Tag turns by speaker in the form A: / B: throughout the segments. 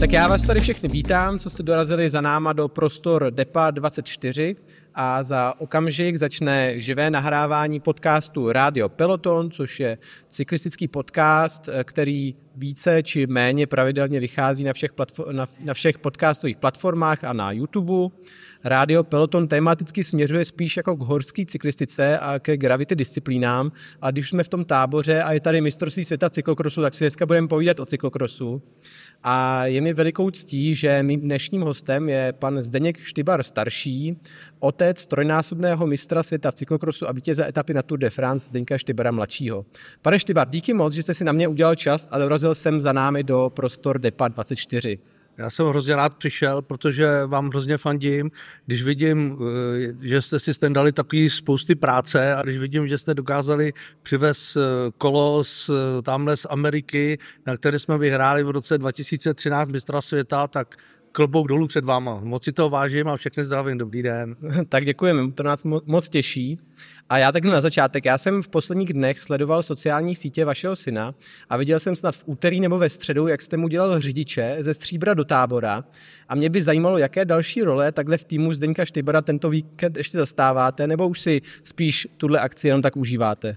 A: Tak já vás tady všechny vítám, co jste dorazili za náma do prostor DEPA 24 a za okamžik začne živé nahrávání podcastu Radio Peloton, což je cyklistický podcast, který více či méně pravidelně vychází na všech, platfo- na, na všech podcastových platformách a na YouTube. Radio Peloton tematicky směřuje spíš jako k horské cyklistice a ke gravity disciplínám. A když jsme v tom táboře a je tady mistrovství světa cyklokrosu, tak si dneska budeme povídat o cyklokrosu. A je mi velikou ctí, že mým dnešním hostem je pan Zdeněk Štybar starší, otec trojnásobného mistra světa v cyklokrosu a vítěze etapy na Tour de France Zdeňka Štybara mladšího. Pane Štybar, díky moc, že jste si na mě udělal čas a dorazil jsem za námi do prostor DEPA 24.
B: Já jsem hrozně rád přišel, protože vám hrozně fandím, když vidím, eh, že jste si ten dali takový spousty práce a když vidím, že jste dokázali přivez eh, kolo z, eh, tamhle z Ameriky, na které jsme vyhráli v roce 2013 mistra světa, tak klobouk dolů před váma. Moc si toho vážím a všechny zdravím. Dobrý den.
A: tak děkujeme, to nás moc těší. A já tak na začátek. Já jsem v posledních dnech sledoval sociální sítě vašeho syna a viděl jsem snad v úterý nebo ve středu, jak jste mu dělal řidiče ze Stříbra do tábora. A mě by zajímalo, jaké další role takhle v týmu Zdeňka Štybara tento víkend ještě zastáváte, nebo už si spíš tuhle akci jenom tak užíváte?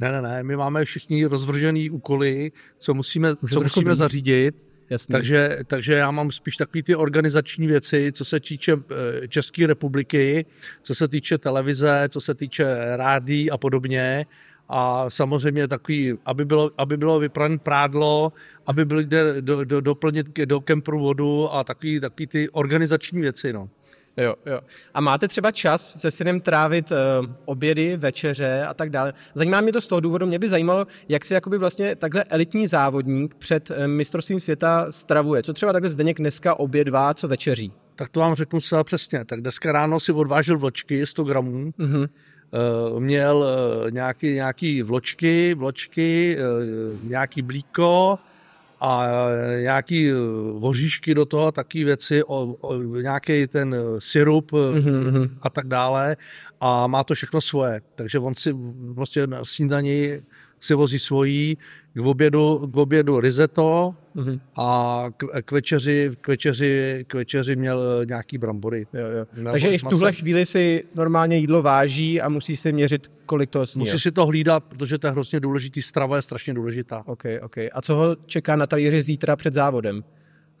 B: Ne, ne, ne, my máme všichni rozvržený úkoly, co musíme, co musíme zařídit Jasný. Takže, takže já mám spíš takové ty organizační věci, co se týče eh, České republiky, co se týče televize, co se týče rádí a podobně. A samozřejmě takový, aby bylo, aby bylo vyprané prádlo, aby byly do, do, doplnit do kempru vodu a takový, takový ty organizační věci. No.
A: Jo, jo. A máte třeba čas se synem trávit uh, obědy, večeře a tak dále. Zajímá mě to z toho důvodu, mě by zajímalo, jak si jakoby vlastně takhle elitní závodník před uh, mistrovstvím světa stravuje. Co třeba takhle Zdeněk dneska obědvá, co večeří?
B: Tak to vám řeknu celá přesně. Tak dneska ráno si odvážil vločky 100 gramů. Mm-hmm. Uh, měl uh, nějaký, nějaký vločky, vločky, uh, nějaký blíko, a nějaký voříšky do toho, taky věci, o, o, nějaký ten syrup mm-hmm. a tak dále a má to všechno svoje. Takže on si prostě na snídaní si vozí svojí, k obědu, k obědu risotto mm-hmm. a k, k, večeři, k, večeři, k večeři měl nějaký brambory.
A: Jo, jo. Takže i v tuhle chvíli si normálně jídlo váží a musí si měřit, kolik toho sní.
B: Musí si to hlídat, protože to je hrozně důležitý, strava je strašně důležitá.
A: Okay, okay. A co ho čeká na talíři zítra před závodem?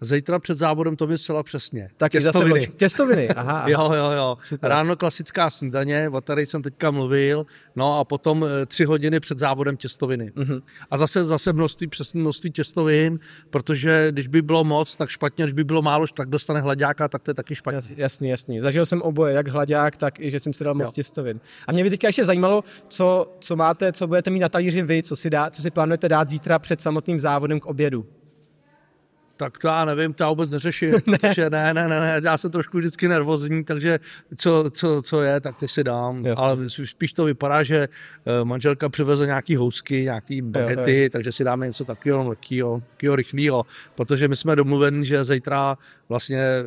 B: Zítra před závodem to zcela přesně.
A: Tak těstoviny. Zase těstoviny, aha. aha.
B: jo, jo, jo. Super. Ráno klasická snídaně, o které jsem teďka mluvil, no a potom eh, tři hodiny před závodem těstoviny. Mm-hmm. A zase zase množství, přesně množství těstovin, protože když by bylo moc, tak špatně, když by bylo málo, tak dostane hladáka, tak to je taky špatně. Jas,
A: jasný, jasný. Zažil jsem oboje, jak hladák, tak i že jsem si dal moc jo. těstovin. A mě by teďka ještě zajímalo, co, co máte, co budete mít na talíři vy, co si, dá, co si plánujete dát zítra před samotným závodem k obědu.
B: Tak to já nevím, to já vůbec neřeším, ne. protože ne, ne, ne, ne, já jsem trošku vždycky nervózní, takže co, co, co je, tak to si dám, Jasně. ale spíš to vypadá, že eh, manželka přiveze nějaký housky, nějaký bagety, jo, jo. takže si dáme něco takového lehkého, takového rychlého, protože my jsme domluveni, že zítra vlastně eh,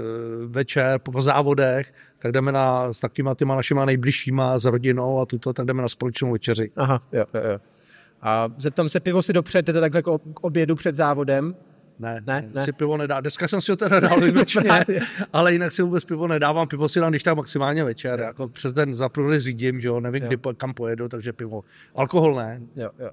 B: večer po závodech, tak jdeme na, s takýma těma našima nejbližšíma s rodinou a tuto, tak jdeme na společnou večeři.
A: Aha, jo, jo, jo. A zeptám se, pivo si dopřejete takhle k obědu před závodem?
B: Ne, ne, ne. si pivo nedá. Dneska jsem si ho teda dal výjimečně, ale jinak si vůbec pivo nedávám. Pivo si dám když tak maximálně večer. Jo. Jako přes den za řídím, že jo, nevím, jo. kdy, kam pojedu, takže pivo. Alkohol ne.
A: Jo, jo.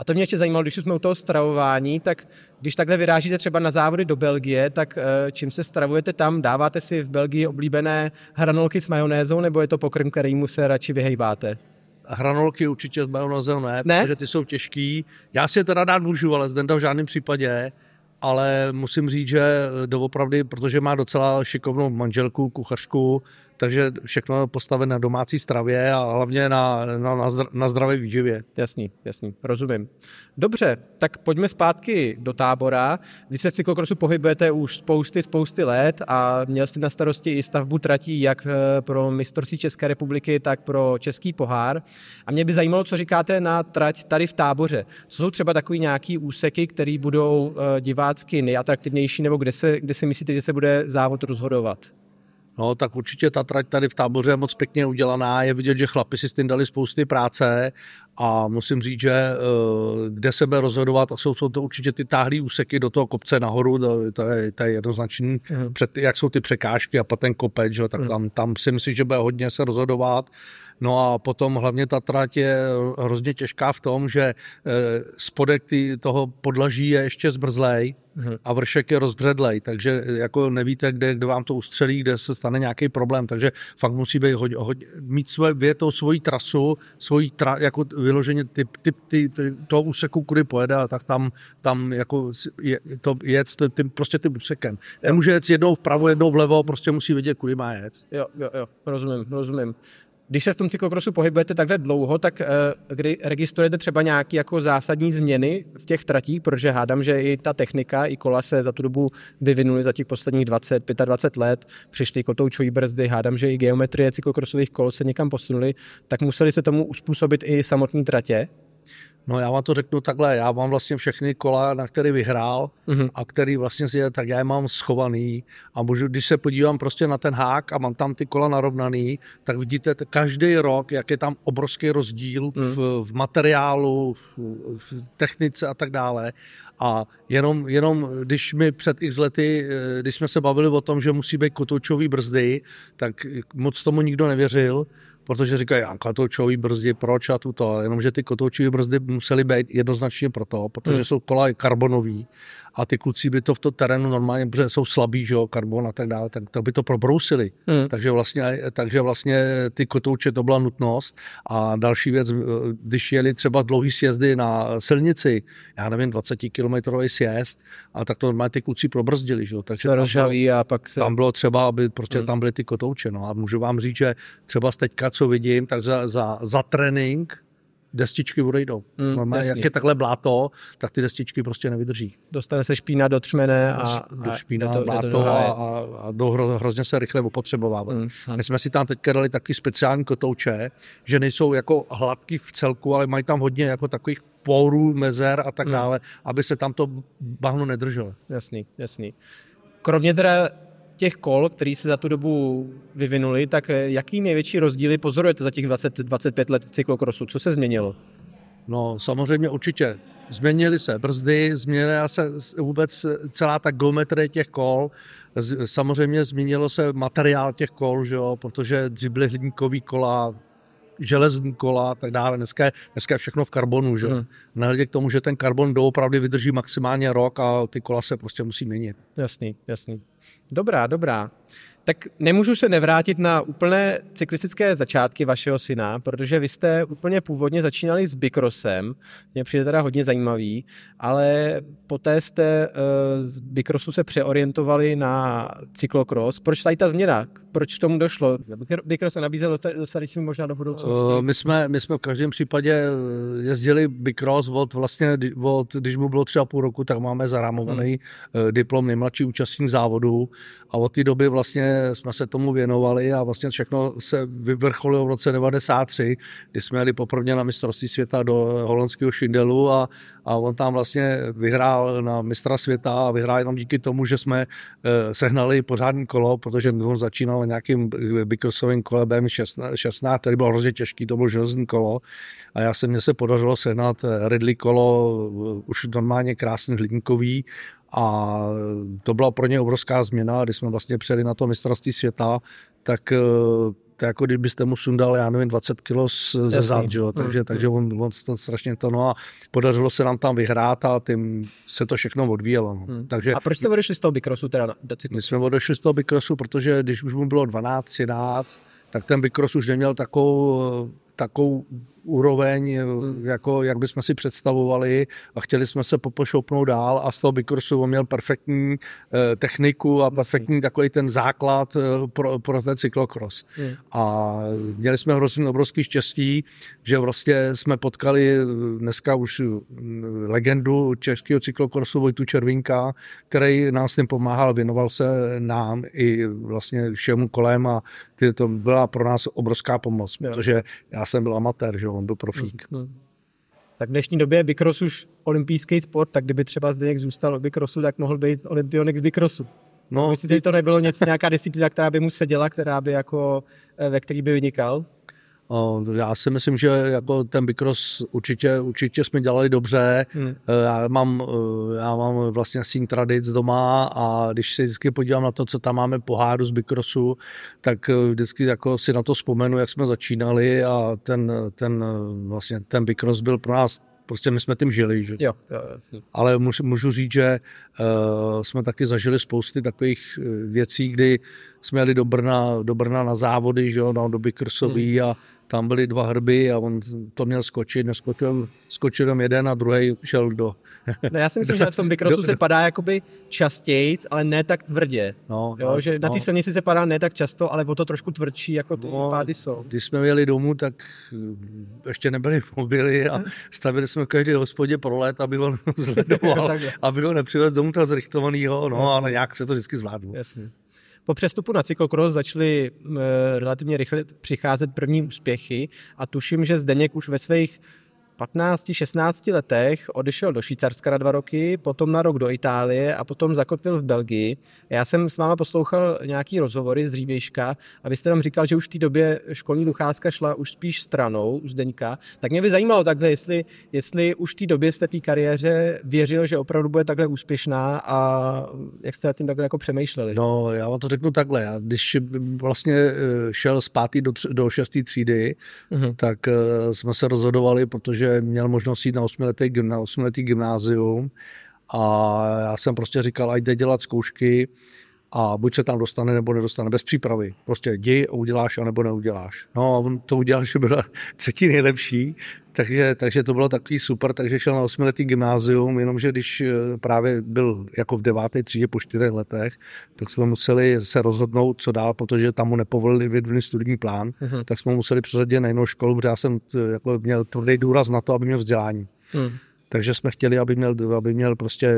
A: A to mě ještě zajímalo, když jsme u toho stravování, tak když takhle vyrážíte třeba na závody do Belgie, tak eh, čím se stravujete tam? Dáváte si v Belgii oblíbené hranolky s majonézou, nebo je to pokrm, kterýmu se radši vyhejbáte?
B: Hranolky určitě s majonézou ne, ne, protože ty jsou těžký. Já si je teda dát můžu, ale zde v žádném případě ale musím říct, že doopravdy, protože má docela šikovnou manželku, kuchařku, takže všechno postavené na domácí stravě a hlavně na, na, na, na zdravé výživě.
A: Jasný, jasný, rozumím. Dobře, tak pojďme zpátky do tábora. Vy se v cyklokrosu pohybujete už spousty, spousty let a měl jste na starosti i stavbu tratí jak eh, pro mistrovství České republiky, tak pro Český pohár. A mě by zajímalo, co říkáte na trať tady v táboře. Co jsou třeba takový nějaký úseky, které budou eh, divácky nejatraktivnější, nebo kde, se, kde si myslíte, že se bude závod rozhodovat?
B: No, tak určitě ta trať tady v táboře je moc pěkně udělaná. Je vidět, že chlapi si s tím dali spousty práce a musím říct, že eh, kde se bude rozhodovat, a jsou, jsou to určitě ty táhlý úseky do toho kopce nahoru, to, to, je, to je jednoznačný, mm. před, jak jsou ty překážky a potom ten kopec, že, tak mm. tam, tam si myslím, že bude hodně se rozhodovat. No a potom hlavně ta trať je hrozně těžká v tom, že eh, spodek toho podlaží je ještě zbrzlej mhm. a vršek je rozbředlej, takže jako nevíte, kde, kde vám to ustřelí, kde se stane nějaký problém, takže fakt musí být hodně, hodně, mít svoje, větou svoji trasu, svoji tra, jako vyloženě typ, typ ty, ty, toho úseku, kudy pojede, tak tam, tam jako je, to jet tím, prostě tím úsekem. Nemůže jet jednou vpravo, jednou vlevo, prostě musí vědět, kudy má jet.
A: Jo, jo, jo, rozumím, rozumím. Když se v tom cyklokrosu pohybujete takhle dlouho, tak uh, kdy registrujete třeba nějaké jako zásadní změny v těch tratích, protože hádám, že i ta technika, i kola se za tu dobu vyvinuly za těch posledních 20, 25 let, přišly kotoučové brzdy, hádám, že i geometrie cyklokrosových kol se někam posunuly, tak museli se tomu uspůsobit i samotné tratě.
B: No já vám to řeknu takhle, já mám vlastně všechny kola, na který vyhrál mm-hmm. a který vlastně je, tak já je mám schovaný a můžu, když se podívám prostě na ten hák a mám tam ty kola narovnaný, tak vidíte každý rok, jak je tam obrovský rozdíl mm. v, mhm. v materiálu, v, v technice a tak dále. A jenom, jenom když mi před x lety, eh, když jsme se bavili o tom, že musí být kotoučový brzdy, tak moc tomu nikdo nevěřil protože říkají, a kotoučový brzdy, proč a tuto, jenomže ty kotoučové brzdy musely být jednoznačně proto, protože hmm. jsou kola karbonový a ty kluci by to v tom terénu normálně, protože jsou slabí, že jo, karbon a tak dále, tak to by to probrousili. Hmm. Takže, vlastně, takže vlastně ty kotouče to byla nutnost a další věc, když jeli třeba dlouhý sjezdy na silnici, já nevím, 20 kilometrový sjezd, a tak to normálně ty kluci probrzdili, že jo.
A: Takže se rozžaví a pak se...
B: Tam bylo třeba, aby, protože hmm. tam byly ty kotouče, no a můžu vám říct, že třeba teďka, co vidím, tak za, za, za trénink destičky odejdou. Mm, Normálně, jak je takhle bláto, tak ty destičky prostě nevydrží.
A: Dostane se špína do třmene a,
B: do špína, a to, bláto to a, a, a do, hro, hrozně se rychle opotřebovává. Mm, My jsme si tam teďka dali taky speciální kotouče, že nejsou jako hladký v celku, ale mají tam hodně jako takových porů, mezer a tak mm. dále, aby se tam to bahno nedrželo.
A: Jasný, jasný. Kromě teda těch kol, které se za tu dobu vyvinuly, tak eh, jaký největší rozdíly pozorujete za těch 20-25 let v cyklokrosu? Co se změnilo?
B: No samozřejmě určitě. Změnily se brzdy, změnila se vůbec celá ta geometrie těch kol. Samozřejmě změnilo se materiál těch kol, že jo, protože dřív byly hliníkový kola, železní kola a tak dále. Dneska je, dneska je všechno v karbonu, že? Hmm. Nehledě k tomu, že ten karbon doopravdy vydrží maximálně rok a ty kola se prostě musí měnit.
A: Jasný, jasný. Dobrá, dobrá. Tak nemůžu se nevrátit na úplné cyklistické začátky vašeho syna, protože vy jste úplně původně začínali s Bicrossem, mě přijde teda hodně zajímavý, ale poté jste uh, z Bicrossu se přeorientovali na cyklokros. Proč tady ta změna? Proč k tomu došlo? Bicross se nabízel dostatečně možná do budoucnosti. Uh,
B: my, jsme, my jsme v každém případě eh, jezdili Bicross od vlastně, od, když mu bylo třeba půl roku, tak máme zarámovaný hmm. diplom nejmladší účastník závodu a od té doby vlastně jsme se tomu věnovali a vlastně všechno se vyvrcholilo v roce 93, kdy jsme jeli poprvé na mistrovství světa do holandského Šindelu a, a on tam vlastně vyhrál na mistra světa a vyhrál jenom díky tomu, že jsme eh, sehnali pořádný kolo, protože on začínal na nějakým Bicrossovým kole BM16, který byl hrozně těžký, to bylo železný kolo. A já se mně se podařilo sehnat Ridley kolo, už normálně krásný hliníkový a to byla pro ně obrovská změna, když jsme vlastně přijeli na to mistrovství světa, tak eh, to jako kdybyste mu sundal, já nevím, 20 kg ze zad, jo? takže, mm. takže on, on to strašně to, no a podařilo se nám tam vyhrát a tím se to všechno odvíjelo. No. Mm. Takže,
A: a proč jste odešli z toho Bicrossu teda do cyklu?
B: My jsme odešli z toho Bicrossu, protože když už mu bylo 12, 13, tak ten Bicross už neměl takovou, takovou úroveň, hmm. jako jak bychom si představovali a chtěli jsme se popošoupnout dál a z toho Bikursu měl perfektní eh, techniku a perfektní takový ten základ eh, pro, pro ten cyklokros. A měli jsme hrozně obrovský štěstí, že vlastně jsme potkali eh, dneska už legendu českého cyklokrosu Vojtu Červinka, který nás tím pomáhal, věnoval se nám i vlastně všemu kolem a to byla pro nás obrovská pomoc, protože já jsem byl amatér, že on byl profík. Hmm.
A: Tak v dnešní době je Bicross už olympijský sport, tak kdyby třeba Zdeněk zůstal v Bicrossu, tak mohl být olympionik v Bicrossu.
B: No,
A: Myslíte, že to nebylo něco, nějaká disciplína, která by mu seděla, která by jako, eh, ve který by vynikal?
B: O, já si myslím, že jako ten Bicross určitě, určitě jsme dělali dobře. Hmm. Já, mám, eh, já mám vlastně syn tradic doma a když se vždycky podívám na to, co tam máme poháru z Bicrossu, tak eh, vždycky jako si na to vzpomenu, jak jsme začínali a ten, ten, vlastně ten Bicross byl pro nás prostě my jsme tím žili. Že?
A: Jo, jo.
B: Ale můžu, můžu říct, že uh, jsme taky zažili spousty takových věcí, kdy jsme jeli do Brna, do Brna na závody, že jo, no, do Bicrossový hmm. a tam byly dva hrby a on to měl skočit, neskočil, skočil tam jeden a druhý šel do...
A: no já si myslím, že v tom vykrosu se padá jakoby častěji, ale ne tak tvrdě. No, jo, no, že na té no. silnici se padá ne tak často, ale o to trošku tvrdší, jako ty no, pády jsou.
B: Když jsme jeli domů, tak ještě nebyly mobily a stavili jsme každý hospodě pro let, aby ho zledoval, aby ho nepřivez domů tak zrychtovanýho, no Jasně. ale nějak se to vždycky zvládlo.
A: Jasně. Po přestupu na cyklokros začaly relativně rychle přicházet první úspěchy a tuším, že Zdeněk už ve svých 15-16 letech odešel do Švýcarska na dva roky, potom na rok do Itálie a potom zakotvil v Belgii. Já jsem s váma poslouchal nějaký rozhovory z dřívějška a vy jste tam říkal, že už v té době školní docházka šla už spíš stranou z Deňka. Tak mě by zajímalo takhle, jestli, jestli už v té době jste té kariéře věřil, že opravdu bude takhle úspěšná a jak jste tím takhle jako přemýšleli?
B: No, já vám to řeknu takhle. Já, když vlastně eh, šel z pátý do, tři, do šestý třídy, uh-huh. tak uh, jsme se rozhodovali, protože měl možnost jít na osmiletý, na osmiletý gymnázium a já jsem prostě říkal, ať jde dělat zkoušky a buď se tam dostane nebo nedostane bez přípravy. Prostě jdi, uděláš a nebo neuděláš. No a on to udělal, že byl třetí nejlepší, takže, takže to bylo takový super, takže šel na osmiletý gymnázium, jenomže když eh, právě byl jako v deváté třídě po čtyřech letech, tak jsme museli se rozhodnout, co dál, protože tam mu nepovolili vědný studijní plán, uh-huh. tak jsme museli přeřadit na jinou školu, protože já jsem eh, jako měl tvrdý důraz na to, aby měl vzdělání. Uh-huh. Takže jsme chtěli, aby měl, aby měl prostě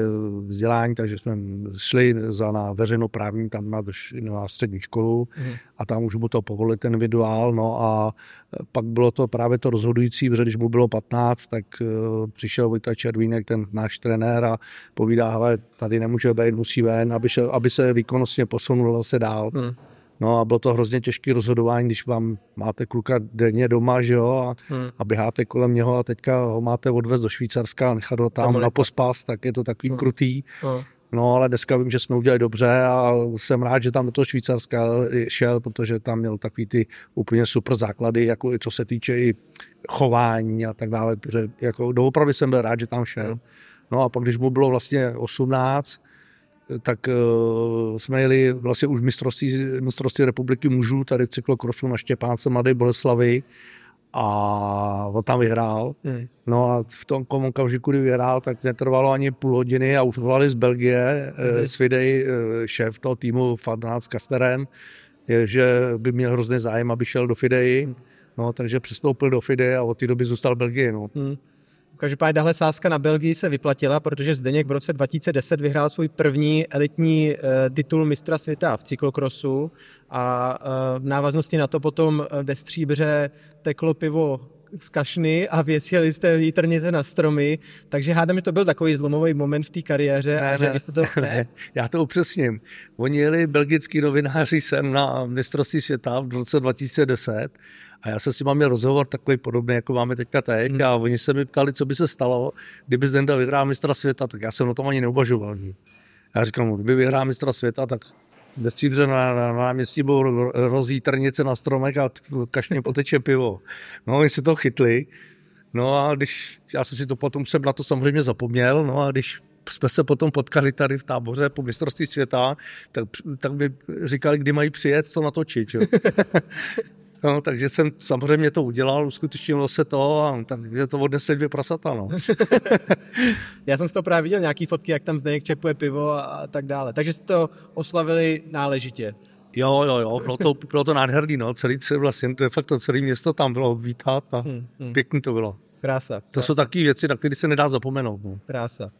B: vzdělání, takže jsme šli za na veřejnoprávní tam na, na střední školu mm. a tam už mu to povolili ten individuál, no a pak bylo to právě to rozhodující, protože když mu bylo 15, tak uh, přišel Vojta Červínek, ten náš trenér a povídá, hele, tady nemůže být, musí ven, aby, se, aby se výkonnostně posunul zase dál. Mm. No a bylo to hrozně těžké rozhodování, když vám máte kluka denně doma, že jo, a, hmm. a běháte kolem něho a teďka ho máte odvést do Švýcarska a nechat ho tam na pospas, tak je to takový hmm. krutý. Hmm. No ale dneska vím, že jsme udělali dobře a jsem rád, že tam do toho Švýcarska šel, protože tam měl takový ty úplně super základy, jako i co se týče i chování a tak dále, protože jako doopravdy jsem byl rád, že tam šel. Hmm. No a pak, když mu bylo vlastně 18, tak uh, jsme jeli vlastně už mistrovství, mistrovství republiky mužů tady v cyklokrosu na Štěpánce Mladé Boleslavy a on tam vyhrál. Hmm. No a v tom okamžiku, kdy vyhrál, tak netrvalo ani půl hodiny a už volali z Belgie, hmm. uh, Svidej, uh, šéf toho týmu Fadnác Kasterem, že by měl hrozný zájem, aby šel do Fidei. Hmm. No, takže přestoupil do Fidei a od té doby zůstal v Belgii. No. Hmm.
A: Každopádně tahle sázka na Belgii se vyplatila, protože Zdeněk v roce 2010 vyhrál svůj první elitní uh, titul mistra světa v cyklokrosu a uh, v návaznosti na to potom ve stříbře teklo pivo z kašny a věsili jste vítr na stromy, takže hádám, že to byl takový zlomový moment v té kariéře.
B: Ne,
A: a že
B: ne, jste to... ne. já to upřesním. Oni jeli belgický novináři sem na mistrovství světa v roce 2010 a já se s nimi měl rozhovor takový podobný, jako máme teďka teď. Hmm. A oni se mi ptali, co by se stalo, kdyby Zdenda vyhrál mistra světa, tak já jsem o tom ani neuvažoval. Já říkám, no, kdyby vyhrál mistra světa, tak ve stříbře na, na, náměstí budou rozít trnice na stromech a kašně poteče pivo. No, oni si to chytli. No a když, já jsem si to potom jsem na to samozřejmě zapomněl, no a když jsme se potom potkali tady v táboře po mistrovství světa, tak, tak by říkali, kdy mají přijet to natočit. Jo. No, takže jsem samozřejmě to udělal, uskutečnilo se to a takže to odnesli dvě prasata. No.
A: Já jsem z toho právě viděl nějaký fotky, jak tam Zdeněk čepuje pivo a, a tak dále. Takže jste to oslavili náležitě.
B: Jo, jo, jo, bylo to, bylo to nádherný, no, celý, vlastně, de facto celé město tam bylo vítat a hmm, hmm. pěkný to bylo.
A: Krása.
B: To jsou takové věci, na které se nedá zapomenout. No.
A: Krása.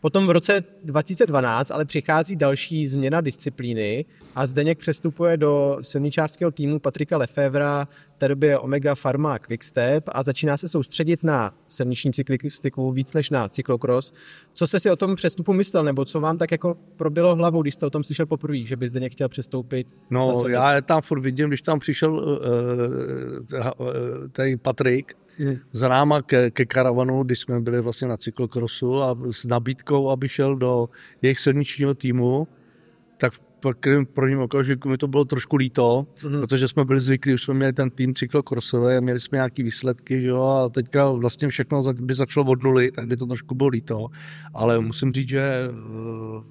A: Potom v roce 2012 ale přichází další změna disciplíny a Zdeněk přestupuje do silničářského týmu Patrika Lefevra, té době Omega Pharma Quickstep a začíná se soustředit na silniční cyklistiku víc než na cyklokros. Co jste si o tom přestupu myslel, nebo co vám tak jako probilo hlavou, když jste o tom slyšel poprvé, že by Zdeněk chtěl přestoupit?
B: No, já tam furt vidím, když tam přišel uh, uh, tady Patrik, za náma ke, ke karavanu, když jsme byli vlastně na cyklokrosu a s nabídkou, aby šel do jejich silničního týmu, tak v prvním okamžiku mi to bylo trošku líto, mm. protože jsme byli zvyklí, už jsme měli ten tým cyklokrosový a měli jsme nějaké výsledky, že jo, a teďka vlastně všechno by začalo od nuly, tak by to trošku bylo líto, ale musím říct, že eh,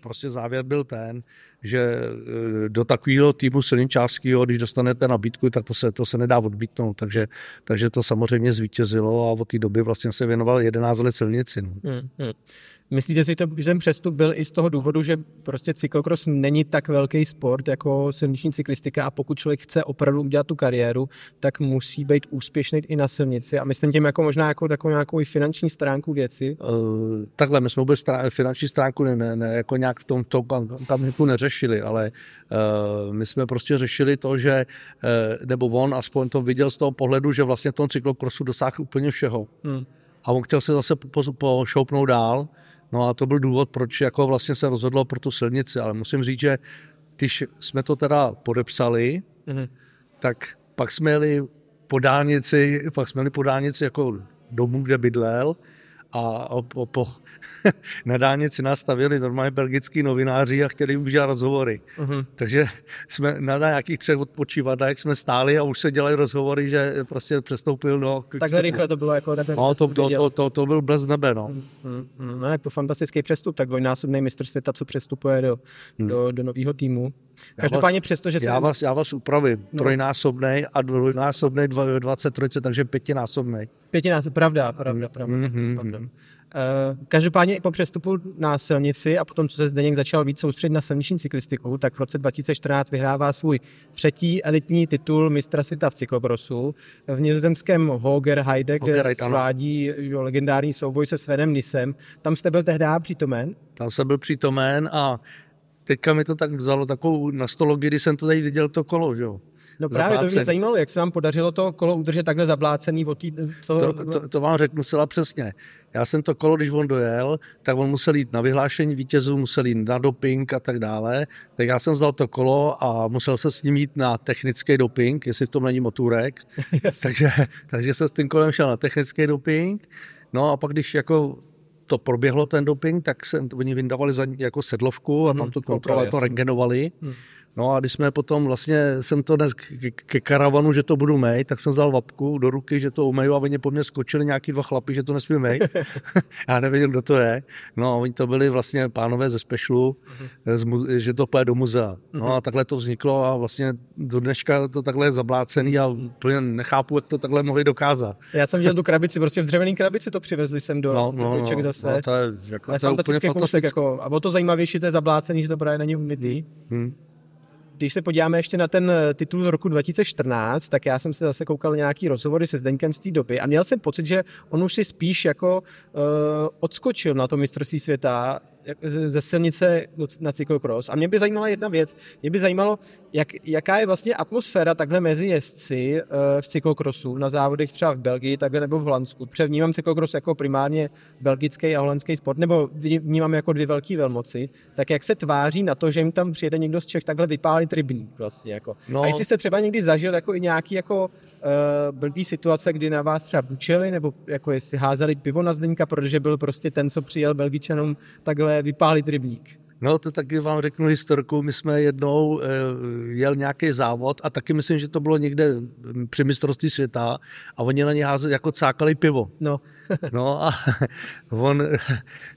B: prostě závěr byl ten, že eh, do takového týmu silničářského, když dostanete nabídku, tak to se, to se nedá odbítnout. Takže, takže to samozřejmě zvítězilo a od té doby vlastně se věnoval 11 let silnici. No. Hmm, hmm.
A: Myslíte si, že ten přestup byl i z toho důvodu, že prostě cyklokros není tak velký sport jako silniční cyklistika a pokud člověk chce opravdu udělat tu kariéru, tak musí být úspěšný i na silnici a myslím tím jako možná jako takovou nějakou i finanční stránku věci? Uh,
B: takhle, my jsme vůbec strá- finanční stránku ne, ne, ne, jako nějak v tom, tom tam neřešili, ale uh, my jsme prostě řešili to, že, uh, nebo on aspoň to viděl z toho pohledu, že vlastně v tom cyklokrosu dosáhl úplně všeho. Hmm. A on chtěl se zase pošoupnout dál, No a to byl důvod, proč jako vlastně se rozhodlo pro tu silnici, ale musím říct, že když jsme to teda podepsali, mm-hmm. tak pak jsme jeli po dálnici, pak jsme jeli po dálnici jako domů, kde bydlel a po, po, na dálnici nastavili normálně belgický novináři a chtěli udělat rozhovory. Uh-huh. Takže jsme na nějakých třech odpočívadách jsme stáli a už se dělali rozhovory, že prostě přestoupil do...
A: Takhle rychle to bylo jako nebe.
B: No, to, to, to, to, to byl bez nebe, no.
A: Uh-huh. No, to fantastický přestup, tak dvojnásobný mistr světa, co přestupuje do, uh-huh. do, do nového týmu. Každopádně přesto, že
B: se... Já vás, já vás upravím. No. Trojnásobný a dvojnásobný 23, takže pětinásobný.
A: Pětinásobný, pravda, pravda, pravda. Mm-hmm. pravda. Eh, každopádně i po přestupu na silnici a potom, co se Zdeněk začal víc soustředit na silniční cyklistiku, tak v roce 2014 vyhrává svůj třetí elitní titul mistra světa v cyklokrosu. V nizozemském Hoger Heide, kde svádí jo, legendární souboj se Svenem Nisem. Tam jste byl tehdy přítomen?
B: Tam jsem byl přítomen a teďka mi to tak vzalo takovou nastologii, kdy jsem to tady viděl to kolo, že jo.
A: No právě to mě zajímalo, jak se vám podařilo to kolo udržet takhle zablácený od tý,
B: co... to, to, to, vám řeknu celá přesně. Já jsem to kolo, když on dojel, tak on musel jít na vyhlášení vítězů, musel jít na doping a tak dále. Tak já jsem vzal to kolo a musel se s ním jít na technický doping, jestli v tom není motůrek. takže, takže jsem s tím kolem šel na technický doping. No a pak když jako to proběhlo ten doping, tak se oni vyndavali za jako sedlovku a tam to kontrolovali, to rengenovali. Hmm. No a když jsme potom vlastně, jsem to dnes ke, karavanu, že to budu mej, tak jsem vzal vapku do ruky, že to umeju a oni po mně skočili nějaký dva chlapy, že to nesmí mej. Já nevěděl, kdo to je. No a oni to byli vlastně pánové ze Specialu, uh-huh. že to půjde do muzea. No uh-huh. a takhle to vzniklo a vlastně do dneška to takhle je zablácený a úplně nechápu, jak to takhle mohli dokázat.
A: Já jsem viděl tu krabici, prostě v dřevěné krabici to přivezli sem do, no, no, no, zase.
B: No, to je, jako,
A: to je fantastický kousek, jako, a o to zajímavější, to je zablácený, že to právě není umytý. Hmm. Když se podíváme ještě na ten eh, titul z roku 2014, tak já jsem se zase koukal nějaký rozhovory se Zdeňkem z té doby a měl jsem pocit, že on už si spíš jako uh, odskočil na to mistrovství světa ze silnice na cyklokros. A mě by zajímala jedna věc. Mě by zajímalo, jak, jaká je vlastně atmosféra takhle mezi jezdci eh, v cyklokrosu na závodech třeba v Belgii takhle nebo v Holandsku. Protože vnímám cyklokros jako primárně belgický a holandský sport, nebo vnímám jako dvě velké velmoci. Tak jak se tváří na to, že jim tam přijede někdo z Čech takhle vypálit rybník vlastně. Jako. No. A jestli jste třeba někdy zažil jako i nějaký jako uh, blbý situace, kdy na vás třeba bučeli, nebo jako jestli házeli pivo na Zdeňka, protože byl prostě ten, co přijel Belgičanům takhle vypálit rybník.
B: No to taky vám řeknu historku. My jsme jednou e, jel nějaký závod a taky myslím, že to bylo někde při mistrovství světa a oni na ně házeli jako cákali pivo.
A: No.
B: no a on,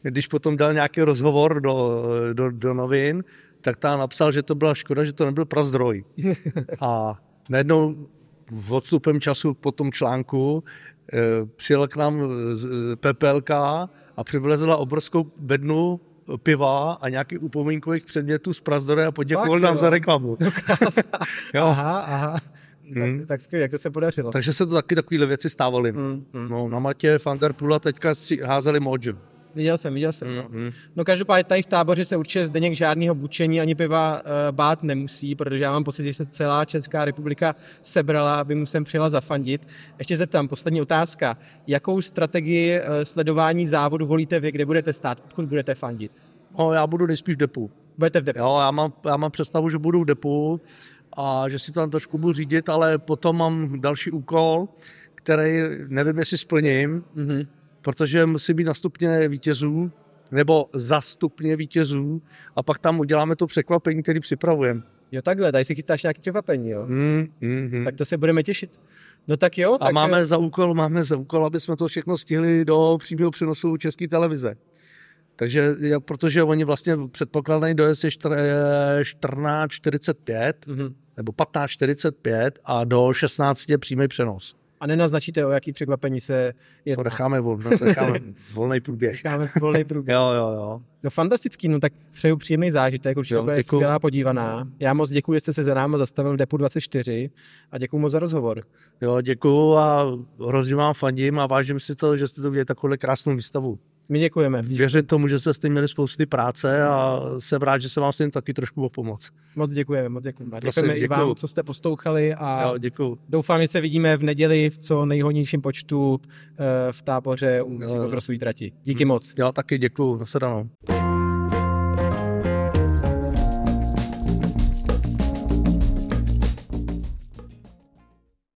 B: když potom dal nějaký rozhovor do, do, do novin, tak tam napsal, že to byla škoda, že to nebyl prazdroj. A najednou v odstupem času po tom článku e, přijel k nám PPLK a přivezla obrovskou bednu piva a nějakých upomínkových předmětů z Prazdore a poděkoval nám za reklamu.
A: No, aha, aha. Hmm. Tak, tak skvělé, jak to se podařilo.
B: Takže se to taky takovéhle věci stávaly. Hmm, hmm. No, na Matě Fanderpula teďka házeli Mojo.
A: Viděl jsem, viděl jsem. No.
B: Mm-hmm.
A: no každopádně tady v táboře se určitě Zdeněk žádného bučení ani piva uh, bát nemusí, protože já mám pocit, že se celá Česká republika sebrala, aby mu sem přijela zafandit. Ještě zeptám, poslední otázka. Jakou strategii uh, sledování závodu volíte vy, kde budete stát, odkud budete fandit?
B: No, já budu nejspíš v depu.
A: Budete v depu?
B: Jo, já mám, já mám představu, že budu v depu a že si to tam trošku budu řídit, ale potom mám další úkol, který nevím, jestli splním,
A: Mm-hmm.
B: Protože musí být na stupně vítězů nebo za stupně vítězů a pak tam uděláme to překvapení, který připravujeme.
A: Jo takhle, tady si chystáš nějaký překvapení, jo?
B: Mm, mm, mm.
A: Tak to se budeme těšit. No tak jo,
B: A
A: tak
B: máme za úkol, máme za úkol, aby jsme to všechno stihli do přímého přenosu České televize. Takže, protože oni vlastně předpokládají dojezd je čtr- eh, 14.45
A: Mhm.
B: nebo 15.45 a do 16 je přímý přenos.
A: A nenaznačíte, o jaký překvapení se
B: To
A: jedná.
B: necháme, vol, to necháme volný průběh.
A: Necháme volný průběh.
B: Jo, jo, jo.
A: No fantastický, no tak přeju příjemný zážitek, určitě
B: Jo,
A: skvělá podívaná. Já moc děkuji, že jste se za náma zastavil v Depu 24 a děkuji moc za rozhovor.
B: Jo, děkuju a hrozně vám fandím a vážím si to, že jste to udělali takovou krásnou výstavu.
A: My děkujeme.
B: Věřím tomu, že jste s tím měli spousty práce a jsem rád, že se vám s tím taky trošku mohl pomoct.
A: Moc děkujeme, moc děkujeme.
B: Prosím,
A: Děkujeme i vám,
B: děkuju.
A: co jste poslouchali a
B: Jo, děkuju.
A: doufám, že se vidíme v neděli v co nejhodnějším počtu eh, v táboře u cyklokrosové trati. Díky moc.
B: Já taky děkuju. Nasledanou.